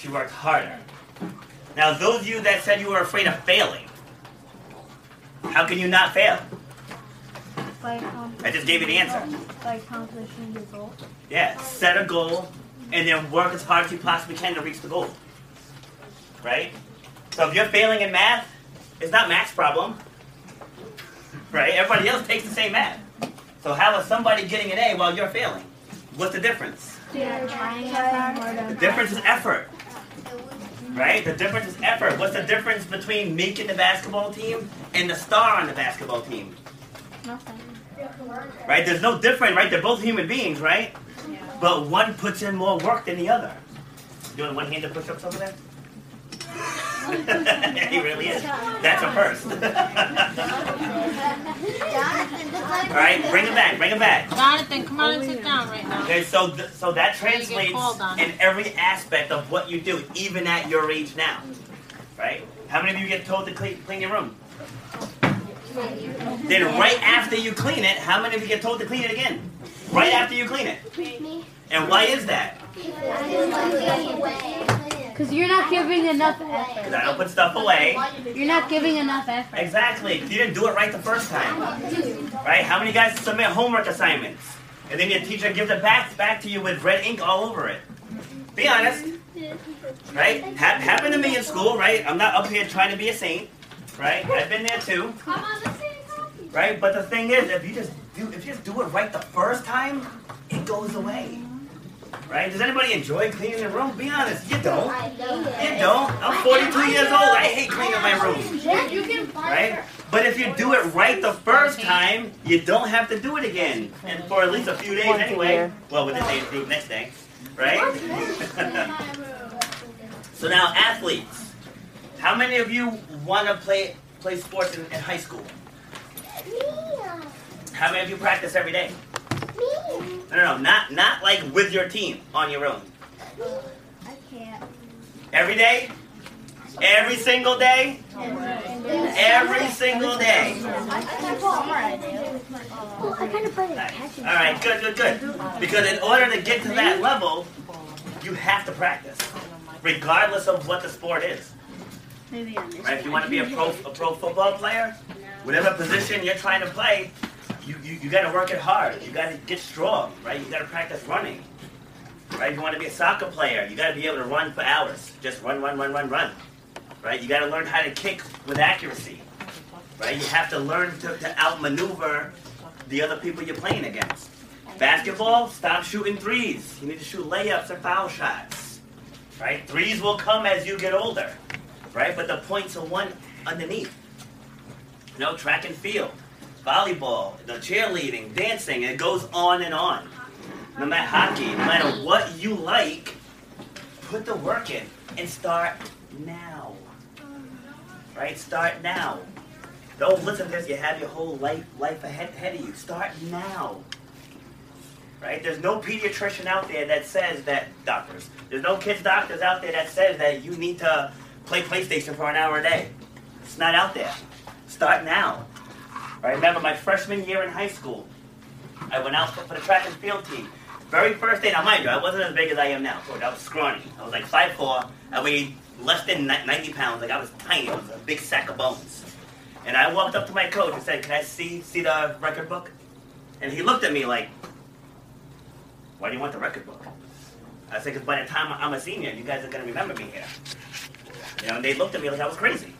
She worked harder. Now, those of you that said you were afraid of failing, how can you not fail? By accomplishing, I just gave you the answer. by accomplishing the goal. Yeah, set a goal and then work as hard as you possibly can to reach the goal. Right? So if you're failing in math, it's not math's problem. Right? Everybody else takes the same math. So how is somebody getting an A while you're failing? What's the difference? Yeah, trying harder. The difference is effort. Right? The difference is effort. What's the difference between Meek and the basketball team and the star on the basketball team? Nothing. Right? There's no difference, right? They're both human beings, right? But one puts in more work than the other. Doing one-handed push-ups over there? He really is. That's a first. All right, bring him back, bring him back. Jonathan, come on and sit down right now. Okay, so th- so that Before you get translates in every aspect of what you do, even at your age now. Right? How many of you get told to clean, clean your room? Then right after you clean it, how many of you get told to clean it again? Right after you clean it. And why is that? Because you're not giving enough effort. Because I don't put stuff away. You're not giving enough effort. Exactly. You didn't do it right the first time. Right? How many guys submit homework assignments? And then your teacher gives it back back to you with red ink all over it. Be honest. Right? Ha- happened to me in school, right? I'm not up here trying to be a saint. Right? I've been there too. Right? But the thing is, if you just do if you just do it right the first time, it goes away. Right? Does anybody enjoy cleaning their room? Be honest, you don't. You don't. I'm 42 years old. I hate cleaning my room. Right? But if you do it right the first time, you don't have to do it again. And for at least a few days anyway. Well, with the age group next day. Right? so now, athletes. How many of you want to play play sports in, in high school? How many of you practice every day? No, no, no, not not like with your team on your own. I can't. Every day? Every single day? Every single day. All right, good, good, good. Because in order to get to that level, you have to practice, regardless of what the sport is. Right? If you want to be a pro, a pro football player, whatever position you're trying to play, you, you, you got to work it hard. You got to get strong, right? You got to practice running. Right? If you want to be a soccer player, you got to be able to run for hours. Just run, run, run, run, run. Right? You got to learn how to kick with accuracy. Right? You have to learn to, to outmaneuver the other people you're playing against. Basketball, stop shooting threes. You need to shoot layups and foul shots. Right? Threes will come as you get older. Right? But the points are one underneath. You know, track and field, volleyball, the cheerleading, dancing, it goes on and on. No matter hockey, no matter what you like, put the work in and start now. Right? Start now. Don't listen to this. You have your whole life life ahead, ahead of you. Start now. Right? There's no pediatrician out there that says that doctors. There's no kids doctors out there that says that you need to play PlayStation for an hour a day. It's not out there. Start now. I remember my freshman year in high school. I went out for, the track and field team. Very first day, now mind you, I wasn't as big as I am now. So I was scrawny. I was like 5'4". I weighed less than 90 pounds. Like I was tiny. I was a big sack of bones. And I walked up to my coach and said, "Can I see see the record book?" And he looked at me like, "Why do you want the record book?" I said, "Because by the time I'm a senior, you guys are gonna remember me here." You know, and they looked at me like I was crazy.